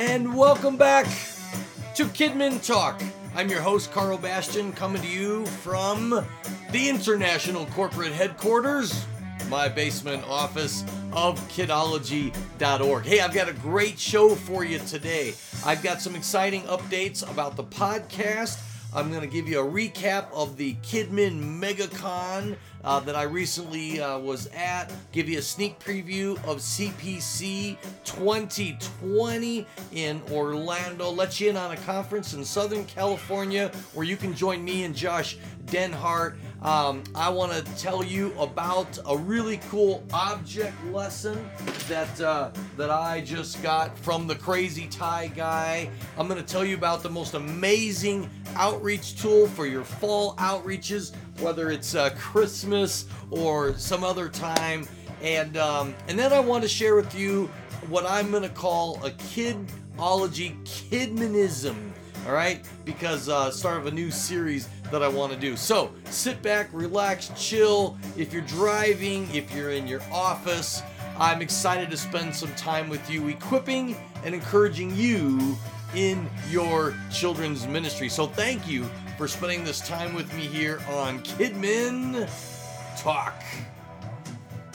and welcome back to Kidmin Talk. I'm your host, Karl Bastian, coming to you from the international corporate headquarters, my basement office of kidology.org. Hey, I've got a great show for you today. I've got some exciting updates about the podcast. I'm going to give you a recap of the Kidmin MegaCon uh, that I recently uh, was at, give you a sneak preview of CPC 2020 in Orlando, let you in on a conference in Southern California where you can join me and Josh Denhart. Um, I want to tell you about a really cool object lesson that uh, that I just got from the crazy tie guy. I'm going to tell you about the most amazing outreach tool for your fall outreaches, whether it's uh, Christmas or some other time. And um, and then I want to share with you what I'm going to call a kidology kidmanism. All right, because uh, start of a new series that I want to do. So sit back, relax, chill. If you're driving, if you're in your office, I'm excited to spend some time with you, equipping and encouraging you in your children's ministry. So thank you for spending this time with me here on Kidmin Talk.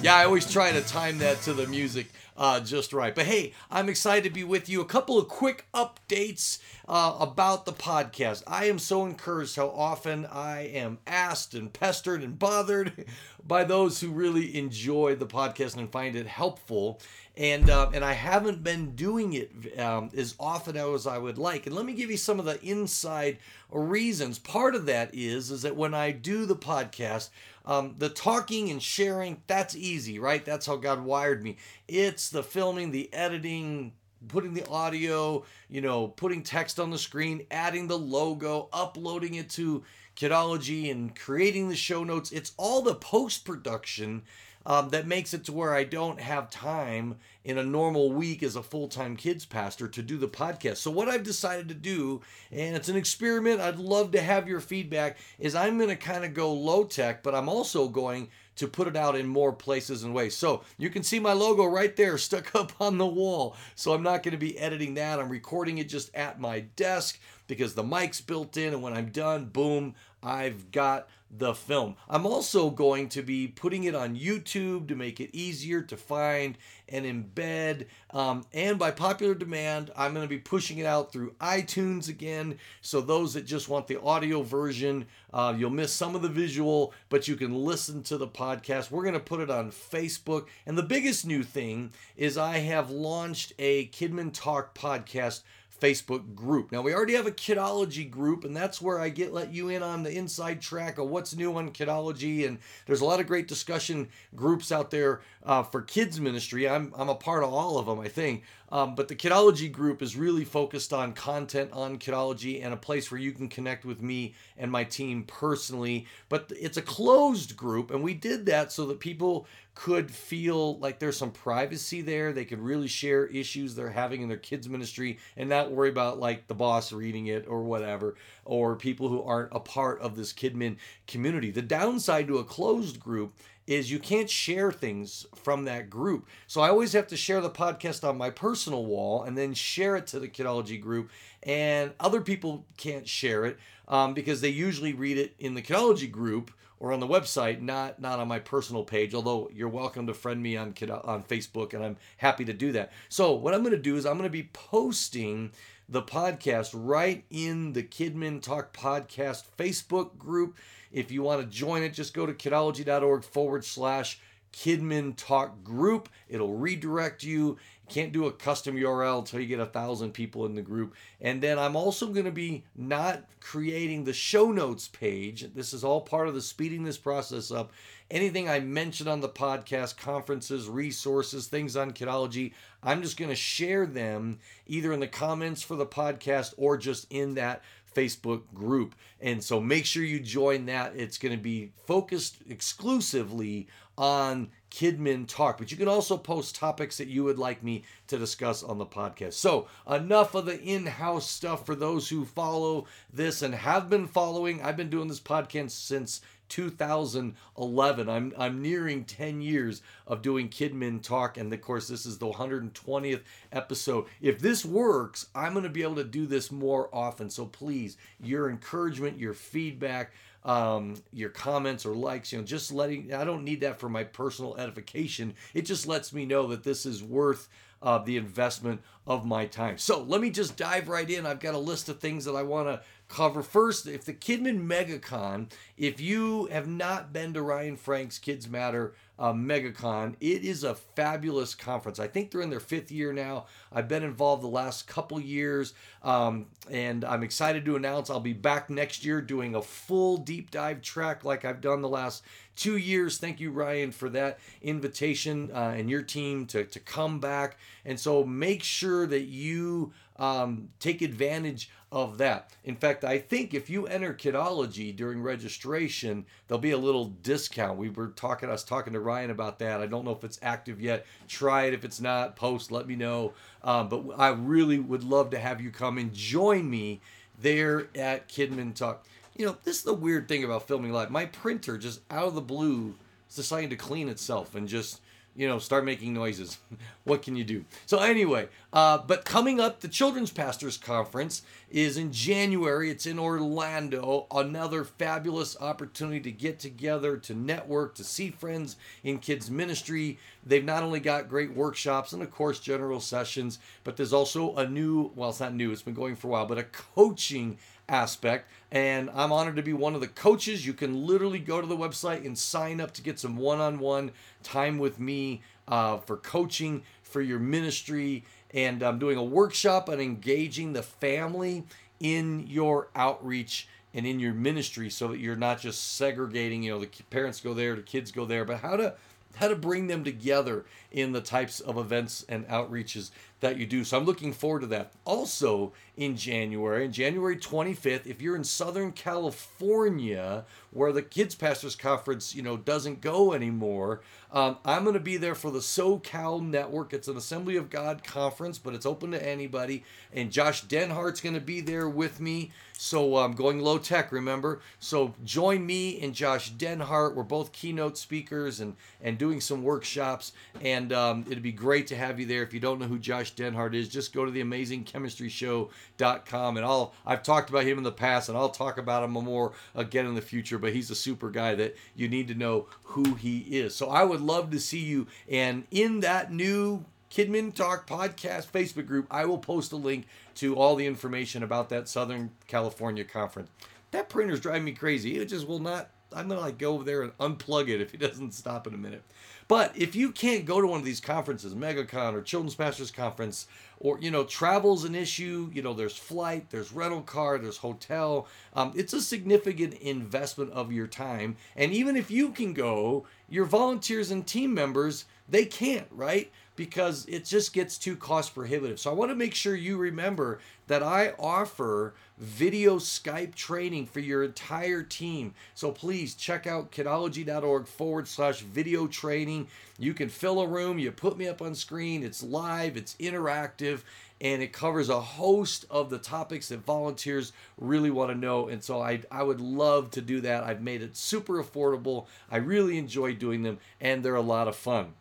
Yeah, I always try to time that to the music uh, just right. But hey, I'm excited to be with you. A couple of quick updates uh, about the podcast. I am so encouraged how often I am asked and pestered and bothered by those who really enjoy the podcast and find it helpful. And uh, and I haven't been doing it um, as often as I would like. And let me give you some of the inside reasons. Part of that is is that when I do the podcast, um, the talking and sharing that's easy, right? That's how God wired me. It's the filming, the editing, putting the audio, you know, putting text on the screen, adding the logo, uploading it to Kidology and creating the show notes. It's all the post production um, that makes it to where I don't have time in a normal week as a full time kids pastor to do the podcast. So, what I've decided to do, and it's an experiment, I'd love to have your feedback, is I'm going to kind of go low tech, but I'm also going to put it out in more places and ways. So you can see my logo right there stuck up on the wall. So I'm not going to be editing that. I'm recording it just at my desk because the mic's built in. And when I'm done, boom, I've got the film. I'm also going to be putting it on YouTube to make it easier to find and embed. Um, and by popular demand, I'm going to be pushing it out through iTunes again. So those that just want the audio version, uh, you'll miss some of the visual, but you can listen to the podcast. We're going to put it on Facebook. And the biggest new thing is I have launched a Kidmin Talk podcast Facebook group. Now we already have a Kidology group, and that's where I get let you in on the inside track of what's new on Kidology. And there's a lot of great discussion groups out there uh, for kids ministry. I'm I'm a part of all of them, I think. Um, but the Kidology group is really focused on content on Kidology and a place where you can connect with me and my team personally. But it's a closed group, and we did that so that people could feel like there's some privacy there. They could really share issues they're having in their kids' ministry and not worry about like the boss reading it or whatever, or people who aren't a part of this Kidmin community. The downside to a closed group is you can't share things from that group. So I always have to share the podcast on my personal wall and then share it to the Kidology group. And other people can't share it um, because they usually read it in the Kidology group or on the website, not not on my personal page. Although you're welcome to friend me on on Facebook, and I'm happy to do that. So what I'm going to do is I'm going to be posting the podcast right in the Kidmin Talk Podcast Facebook group. If you want to join it, just go to kidology.org forward slash Kidmin Talk group. It'll redirect you can't do a custom URL until you get a thousand people in the group. And then I'm also going to be not creating the show notes page. This is all part of the speeding this process up. Anything I mention on the podcast, conferences, resources, things on Kidology, I'm just going to share them either in the comments for the podcast or just in that Facebook group. And so make sure you join that. It's going to be focused exclusively on Kidmin Talk, but you can also post topics that you would like me to discuss on the podcast. So, enough of the in house stuff for those who follow this and have been following. I've been doing this podcast since 2011. I'm I'm nearing 10 years of doing Kidmin Talk, and of course, this is the 120th episode. If this works, I'm going to be able to do this more often. So please, your encouragement, your feedback um, your comments or likes, you know, just letting, I don't need that for my personal edification. It just lets me know that this is worth uh, the investment of my time. So let me just dive right in. I've got a list of things that I want to cover. First, if the Kidmin MegaCon, if you have not been to Ryan Frank's KidzMatter uh, MegaCon, it is a fabulous conference. I think they're in their fifth year now. I've been involved the last couple years, um, and I'm excited to announce I'll be back next year doing a full deep dive track like I've done the last two years. Thank you, Ryan, for that invitation uh, and your team to, to come back. And so make sure that you um, take advantage of that. In fact, I think if you enter Kidology during registration, there'll be a little discount. We were talking, I was talking to Ryan about that. I don't know if it's active yet. Try it. If it's not, post, let me know. Um, but I really would love to have you come and join me there at Kidmin Talk. You know, this is the weird thing about filming live. My printer just out of the blue is deciding to clean itself and just you know, start making noises. what can you do? So anyway, uh, but coming up, the Children's Pastors Conference is in January. It's in Orlando. Another fabulous opportunity to get together, to network, to see friends in kids ministry. They've not only got great workshops and of course general sessions, but there's also a new, well, it's not new, it's been going for a while, but a coaching aspect. And I'm honored to be one of the coaches. You can literally go to the website and sign up to get some one on one time with me uh, for coaching for your ministry. And I'm doing a workshop on engaging the family in your outreach and in your ministry so that you're not just segregating, you know, the parents go there, the kids go there, but how to how to bring them together in the types of events and outreaches that you do. So I'm looking forward to that. Also in January, in January 25th, if you're in Southern California, where the Kids Pastors Conference, you know, doesn't go anymore, um, I'm going to be there for the SoCal Network. It's an Assembly of God conference, but it's open to anybody. And Josh Denhart's going to be there with me. So I'm um, going low tech, remember? So join me and Josh Denhart. We're both keynote speakers and and doing some workshops. And um, it'd be great to have you there. If you don't know who Josh Denhart is, just go to the AmazingChemistryShow.com. And I'll I've talked about him in the past, and I'll talk about him more again in the future. But he's a super guy that you need to know who he is. So I would love to see you. And in that new Kidmin Talk podcast Facebook group, I will post a link to all the information about that Southern California conference. That printer's driving me crazy. It just will not. I'm gonna like go over there and unplug it if it doesn't stop in a minute. But if you can't go to one of these conferences, MegaCon or Children's Pastors Conference, or you know, travel's an issue. You know, there's flight, there's rental car, there's hotel. Um, it's a significant investment of your time. And even if you can go, your volunteers and team members they can't, right? Because it just gets too cost prohibitive. So I want to make sure you remember that I offer video Skype training for your entire team. So please check out kidology.org forward slash video training. You can fill a room, you put me up on screen, it's live, it's interactive, and it covers a host of the topics that volunteers really want to know. And so I, I would love to do that. I've made it super affordable. I really enjoy doing them, and they're a lot of fun.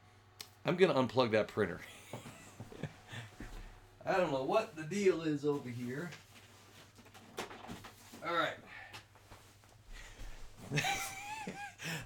I'm gonna unplug that printer. I don't know what the deal is over here. All right.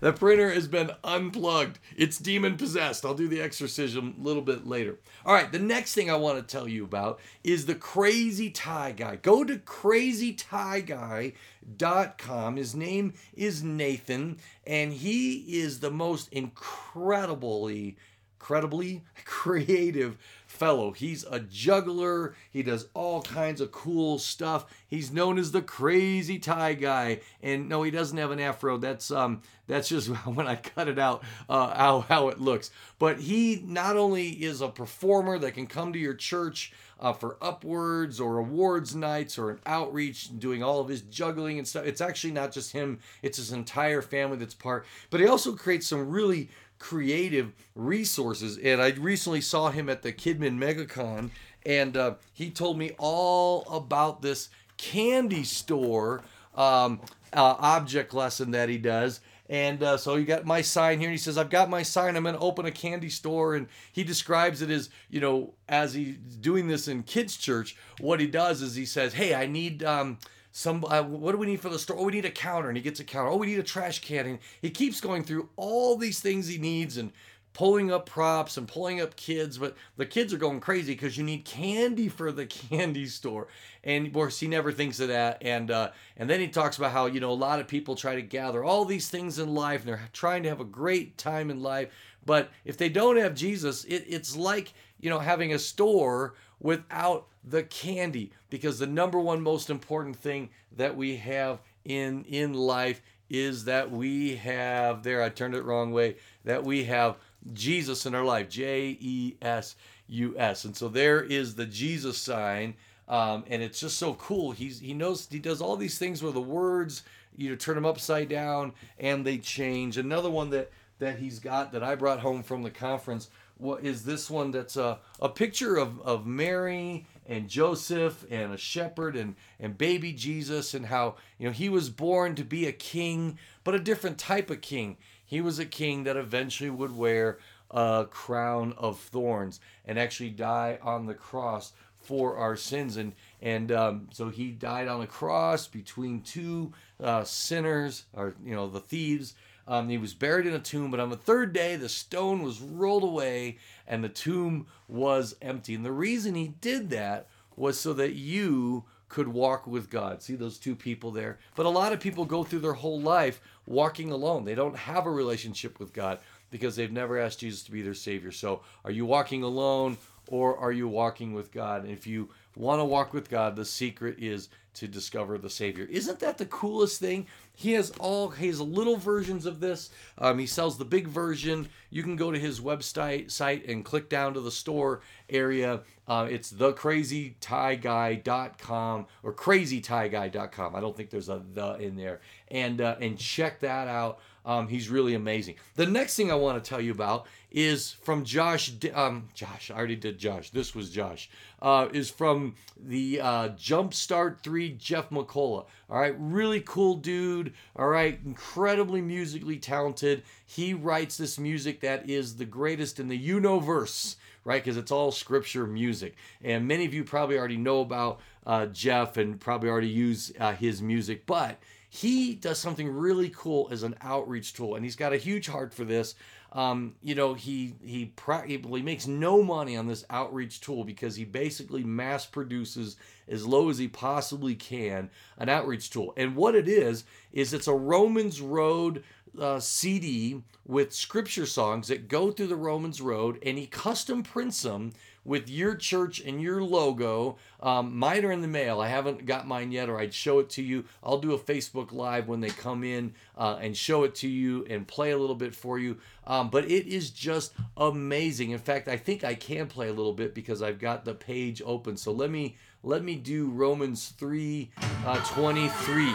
the printer has been unplugged. It's demon possessed. I'll do the exorcism a little bit later. All right, the next thing I want to tell you about is the Crazy Tie Guy. Go to crazytieguy.com. His name is Nathan, and he is the most incredibly incredibly creative fellow. He's a juggler. He does all kinds of cool stuff. He's known as the crazy tie guy. And no, he doesn't have an afro. That's um that's just when I cut it out uh, how how it looks. But he not only is a performer that can come to your church uh, for upwards or awards nights or an outreach doing all of his juggling and stuff. It's actually not just him, it's his entire family that's part. But he also creates some really creative resources. And I recently saw him at the Kidmin MegaCon, and uh, he told me all about this candy store um, uh, object lesson that he does. And uh, so you got my sign here. And he says, I've got my sign. I'm going to open a candy store. And he describes it as, you know, as he's doing this in kids' church, what he does is he says, Hey, I need. Um, some uh, what do we need for the store? Oh, we need a counter, and he gets a counter. Oh, we need a trash can, and he keeps going through all these things he needs and pulling up props and pulling up kids, but the kids are going crazy because you need candy for the candy store. And of course, he never thinks of that. And uh, and then he talks about how you know a lot of people try to gather all these things in life, and they're trying to have a great time in life. But if they don't have Jesus, it, it's like you know having a store without the candy, because the number one most important thing that we have in in life is that we have there I turned it wrong way that we have Jesus in our life. J E S U S. And so there is the Jesus sign. Um, and it's just so cool. He's he knows he does all these things where the words you know turn them upside down and they change. Another one that that he's got that I brought home from the conference what is this one that's a, a picture of, of Mary and Joseph and a shepherd and, and baby Jesus and how you know he was born to be a king, but a different type of king. He was a king that eventually would wear a crown of thorns and actually die on the cross for our sins. And and um, so he died on the cross between two uh, sinners, or you know, the thieves. Um, he was buried in a tomb, but on the third day, the stone was rolled away and the tomb was empty. And the reason he did that was so that you could walk with God. See those two people there? But a lot of people go through their whole life walking alone. They don't have a relationship with God because they've never asked Jesus to be their Savior. So, are you walking alone or are you walking with God? And if you want to walk with God, the secret is to discover the Savior. Isn't that the coolest thing? He has all his little versions of this. Um, he sells the big version. You can go to his website site and click down to the store area. Uh, it's thecrazytieguy.com or crazytieguy.com. I don't think there's a the in there. And uh, and check that out. Um, he's really amazing. The next thing I want to tell you about is from Josh. Um, Josh, I already did Josh. This was Josh. Uh, is from the uh, Jumpstart 3 Jeff McCullough. All right, really cool dude. All right, incredibly musically talented. He writes this music that is the greatest in the universe, right? Because it's all scripture music. And many of you probably already know about uh, Jeff and probably already use uh, his music, but he does something really cool as an outreach tool, and he's got a huge heart for this. Um, you know, he he practically makes no money on this outreach tool because he basically mass produces as low as he possibly can an outreach tool. And what it is is it's a Romans Road uh, CD with scripture songs that go through the Romans Road, and he custom prints them with your church and your logo. Um, mine are in the mail. I haven't got mine yet, or I'd show it to you. I'll do a Facebook Live when they come in uh, and show it to you and play a little bit for you. Um, but it is just amazing. In fact, I think I can play a little bit because I've got the page open. So let me let me do Romans 3 uh, 23.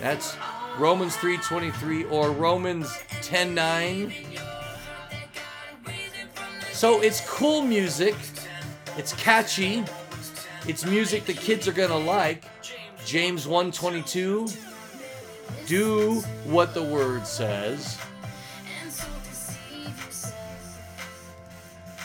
That's Romans 3:23 or Romans 10:9. So it's cool music. It's catchy. It's music the kids are going to like. James 1:22 Do what the word says.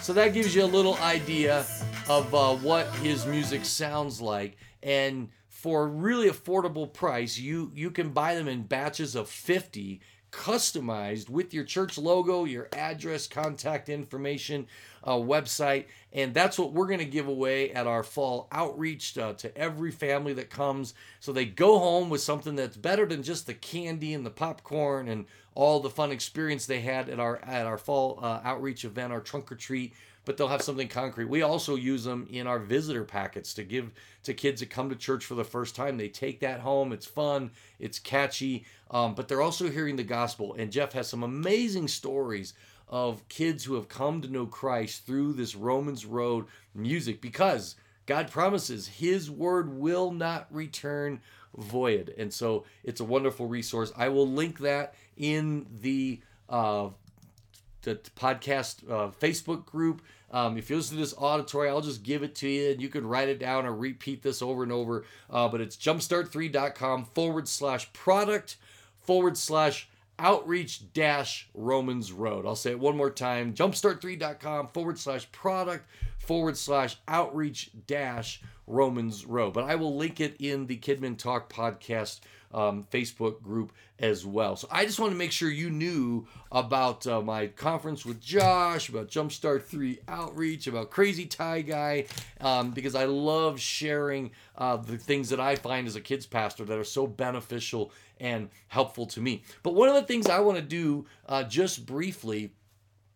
So that gives you a little idea of uh, what his music sounds like and for a really affordable price, you you can buy them in batches of 50 customized with your church logo, your address, contact information, uh, website. And that's what we're going to give away at our fall outreach uh, to every family that comes. So they go home with something that's better than just the candy and the popcorn and all the fun experience they had at our at our fall uh, outreach event, our trunk or treat but they'll have something concrete. We also use them in our visitor packets to give to kids that come to church for the first time. They take that home. It's fun, it's catchy, um, but they're also hearing the gospel. And Jeff has some amazing stories of kids who have come to know Christ through this Romans Road music because God promises His word will not return void. And so it's a wonderful resource. I will link that in the uh, the podcast uh, Facebook group. Um, if you listen to this auditory, I'll just give it to you and you can write it down or repeat this over and over. Uh, but it's jumpstart3.com forward slash product forward slash outreach dash Romans Road. I'll say it one more time jumpstart3.com forward slash product forward slash outreach dash Romans Road. But I will link it in the Kidmin Talk podcast um, Facebook group as well. So I just want to make sure you knew about uh, my conference with Josh, about Jumpstart 3 Outreach, about Crazy Tie Guy, um, because I love sharing uh, the things that I find as a kids pastor that are so beneficial and helpful to me. But one of the things I want to do uh, just briefly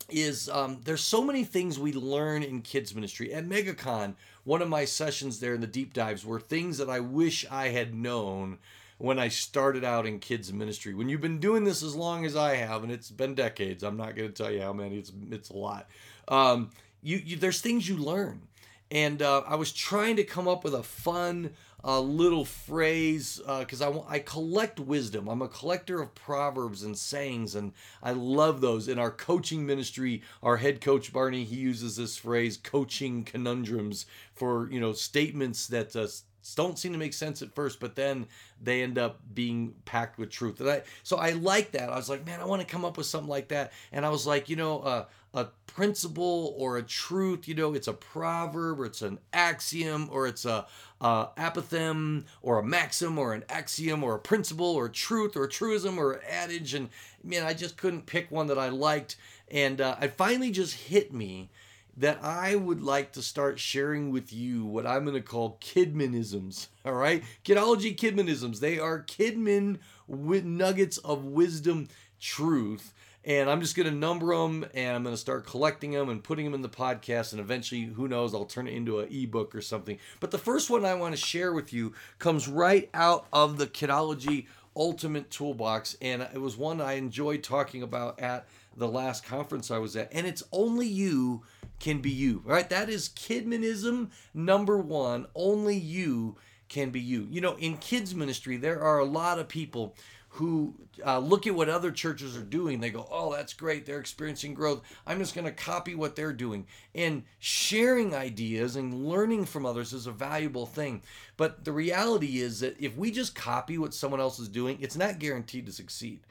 is um, there's so many things we learn in kids ministry at megacon one of my sessions there in the deep dives were things that i wish i had known when I started out in kids ministry. When you've been doing this as long as I have, and it's been decades, I'm not going to tell you how many. It's it's a lot. Um, you, you there's things you learn, and uh, I was trying to come up with a fun uh, little phrase because uh, I I collect wisdom. I'm a collector of proverbs and sayings, and I love those. In our coaching ministry, our head coach Barney he uses this phrase, coaching conundrums, for you know statements that uh, don't seem to make sense at first, but then they end up being packed with truth. And I, so I like that. I was like, man, I want to come up with something like that. And I was like, you know, uh, a principle or a truth, you know, it's a proverb or it's an axiom or it's a, a apothegm or a maxim or an axiom or a principle or a truth or a truism or an adage. And man, I just couldn't pick one that I liked. And uh, it finally just hit me that I would like to start sharing with you what I'm going to call kidmanisms. All right? Kidology kidmanisms. They are kidman with nuggets of wisdom truth. And I'm just going to number them and I'm going to start collecting them and putting them in the podcast. And eventually, who knows, I'll turn it into an ebook or something. But the first one I want to share with you comes right out of the Kidology Ultimate Toolbox. And it was one I enjoyed talking about at the last conference I was at. And it's only you can be you, right? That is kidmanism number one. Only you can be you. You know, in kids ministry, there are a lot of people who uh, look at what other churches are doing. They go, oh, that's great. They're experiencing growth. I'm just going to copy what they're doing. And sharing ideas and learning from others is a valuable thing. But the reality is that if we just copy what someone else is doing, it's not guaranteed to succeed.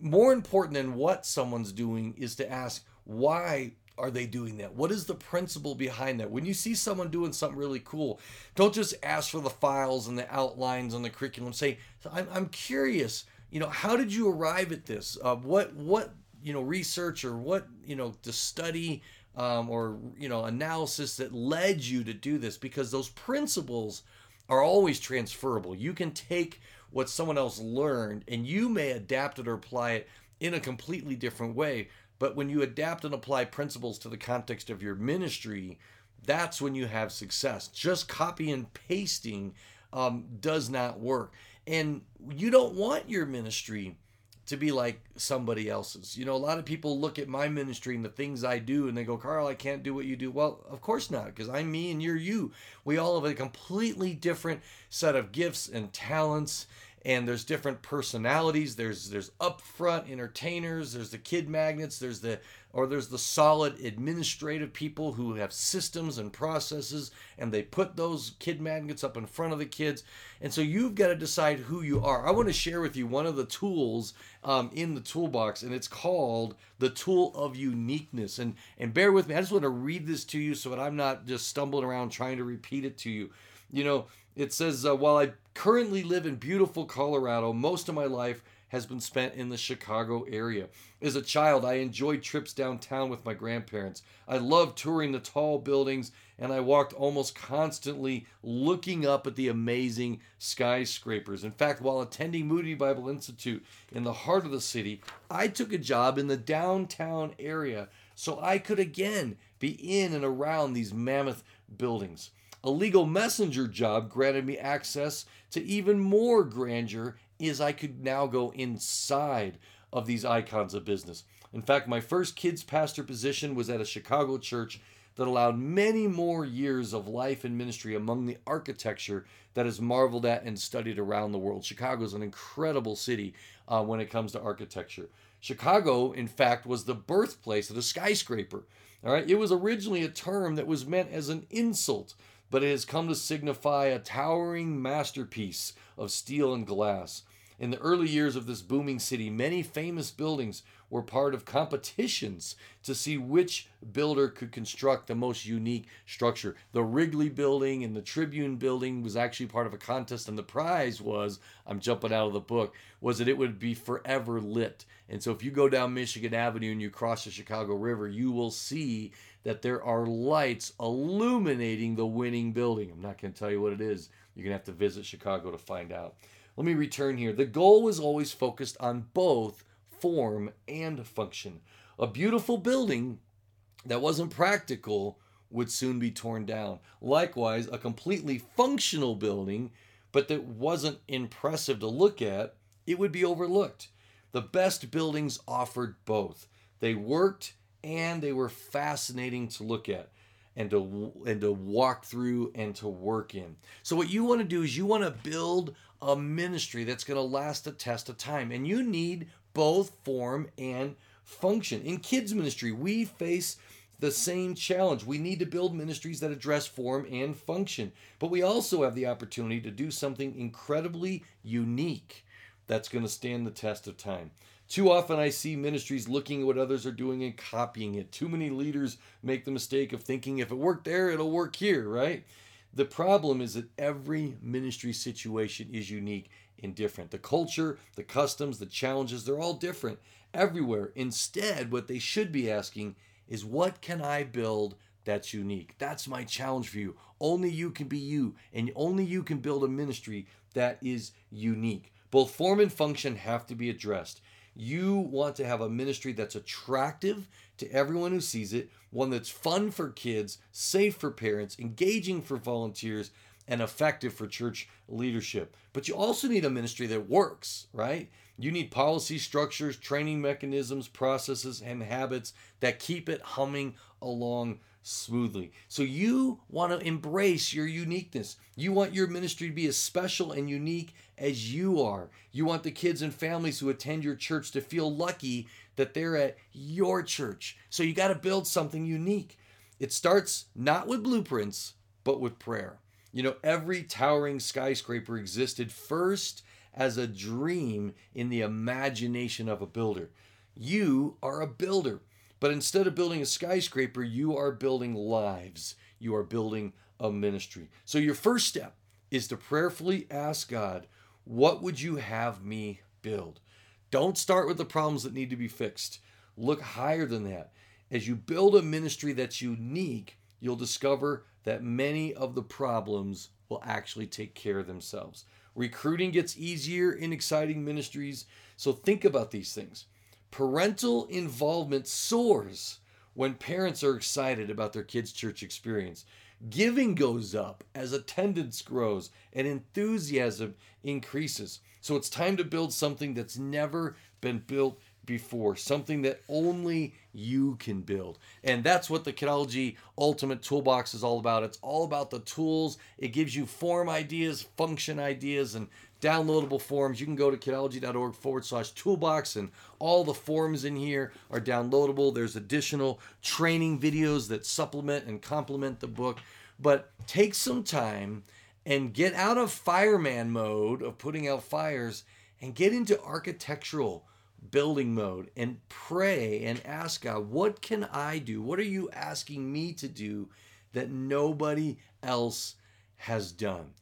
More important than what someone's doing is to ask, why are they doing that? What is the principle behind that? When you see someone doing something really cool, don't just ask for the files and the outlines on the curriculum. Say, I'm, I'm curious, you know, how did you arrive at this? Uh, what, what, you know, research or what, you know, the study um, or, you know, analysis that led you to do this? Because those principles are always transferable. You can take what someone else learned and you may adapt it or apply it in a completely different way but when you adapt and apply principles to the context of your ministry, that's when you have success. Just copy and pasting um, does not work. And you don't want your ministry to be like somebody else's. You know, a lot of people look at my ministry and the things I do and they go, Karl, I can't do what you do. Well, of course not, because I'm me and you're you. We all have a completely different set of gifts and talents and there's different personalities. There's there's upfront entertainers there's the kid magnets there's the or there's the solid administrative people who have systems and processes and they put those kid magnets up in front of the kids. And so you've got to decide who you are. I want to share with you one of the tools um, in the toolbox and it's called the tool of uniqueness. And and bear with me i just want to read this to you so that i'm not just stumbling around trying to repeat it to you. You know it says, uh, while I currently live in beautiful Colorado, most of my life has been spent in the Chicago area. As a child, I enjoyed trips downtown with my grandparents. I loved touring the tall buildings, and I walked almost constantly looking up at the amazing skyscrapers. In fact, while attending Moody Bible Institute in the heart of the city, I took a job in the downtown area so I could again be in and around these mammoth buildings. A legal messenger job granted me access to even more grandeur as I could now go inside of these icons of business. In fact, my first kids pastor position was at a Chicago church that allowed many more years of life and ministry among the architecture that is marveled at and studied around the world. Chicago is an incredible city uh, when it comes to architecture. Chicago, in fact, was the birthplace of the skyscraper. All right, it was originally a term that was meant as an insult, but it has come to signify a towering masterpiece of steel and glass. In the early years of this booming city, many famous buildings were part of competitions to see which builder could construct the most unique structure. The Wrigley building and the Tribune building was actually part of a contest, and the prize was I'm jumping out of the book was that it would be forever lit. And so if you go down Michigan Avenue and you cross the Chicago River, you will see that there are lights illuminating the winning building. I'm not going to tell you what it is. You're going to have to visit Chicago to find out. Let me return here. The goal was always focused on both form and function. A beautiful building that wasn't practical would soon be torn down. Likewise, a completely functional building, but that wasn't impressive to look at, it would be overlooked. The best buildings offered both. They worked and they were fascinating to look at and to and to walk through and to work in. So what you want to do is you want to build a ministry that's going to last the test of time and you need both form and function. In kids ministry, we face the same challenge. We need to build ministries that address form and function, but we also have the opportunity to do something incredibly unique that's going to stand the test of time. Too often I see ministries looking at what others are doing and copying it. Too many leaders make the mistake of thinking if it worked there, it'll work here, right? The problem is that every ministry situation is unique and different. The culture, the customs, the challenges, they're all different everywhere. Instead, what they should be asking is what can I build that's unique? That's my challenge for you. Only you can be you, and only you can build a ministry that is unique. Both form and function have to be addressed. You want to have a ministry that's attractive to everyone who sees it, one that's fun for kids, safe for parents, engaging for volunteers, and effective for church leadership. But you also need a ministry that works, right? You need policy structures, training mechanisms, processes, and habits that keep it humming along smoothly. So you want to embrace your uniqueness. You want your ministry to be as special and unique as you are. You want the kids and families who attend your church to feel lucky that they're at your church. So you got to build something unique. It starts not with blueprints, but with prayer. You know, every towering skyscraper existed first as a dream in the imagination of a builder. You are a builder. But instead of building a skyscraper, you are building lives. You are building a ministry. So your first step is to prayerfully ask God, what would you have me build? Don't start with the problems that need to be fixed. Look higher than that. As you build a ministry that's unique, you'll discover that many of the problems will actually take care of themselves. Recruiting gets easier in exciting ministries, so think about these things. Parental involvement soars when parents are excited about their kids' church experience. Giving goes up as attendance grows and enthusiasm increases. So it's time to build something that's never been built before, something that only you can build. And that's what the Kidology Ultimate Toolbox is all about. It's all about the tools. It gives you form ideas, function ideas, and downloadable forms. You can go to kidology.org forward slash toolbox, and all the forms in here are downloadable. There's additional training videos that supplement and complement the book. But take some time and get out of fireman mode of putting out fires and get into architectural building mode and pray and ask God, what can I do? What are you asking me to do that nobody else has done?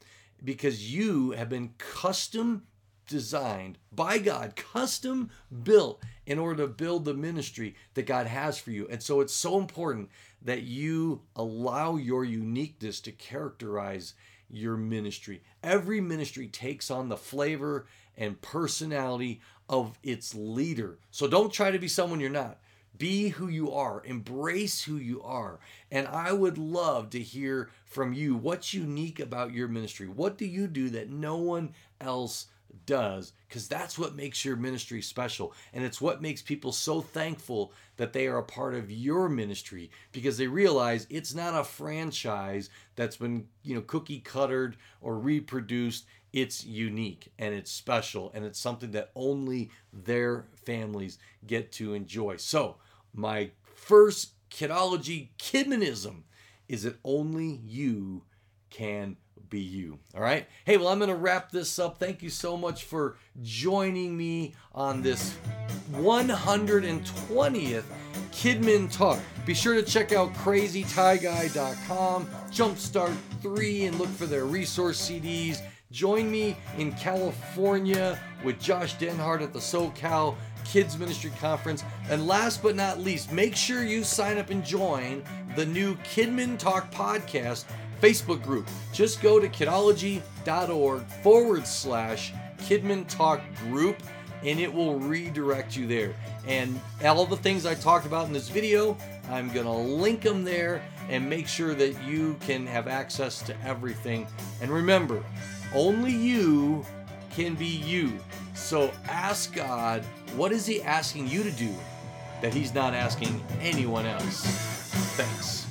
because you have been custom designed by God, custom built in order to build the ministry that God has for you. And so it's so important that you allow your uniqueness to characterize your ministry. Every ministry takes on the flavor and personality of its leader. So don't try to be someone you're not. Be who you are, embrace who you are. And I would love to hear from you what's unique about your ministry. What do you do that no one else does because that's what makes your ministry special and it's what makes people so thankful that they are a part of your ministry because they realize it's not a franchise that's been you know cookie cuttered or reproduced it's unique and it's special and it's something that only their families get to enjoy so my first kidology kidmanism is that only you can be you. All right. Hey, well, I'm going to wrap this up. Thank you so much for joining me on this 120th Kidmin Talk. Be sure to check out crazytieguy.com, Jumpstart 3, and look for their resource CDs. Join me in California with Josh Denhart at the SoCal Kids Ministry Conference. And last but not least, make sure you sign up and join the new Kidmin Talk podcast Facebook group. Just go to kidology.org forward slash Kidmin Talk group and it will redirect you there. And all the things I talked about in this video, I'm going to link them there and make sure that you can have access to everything. And remember, only you can be you. So ask God, what is He asking you to do that He's not asking anyone else? Thanks.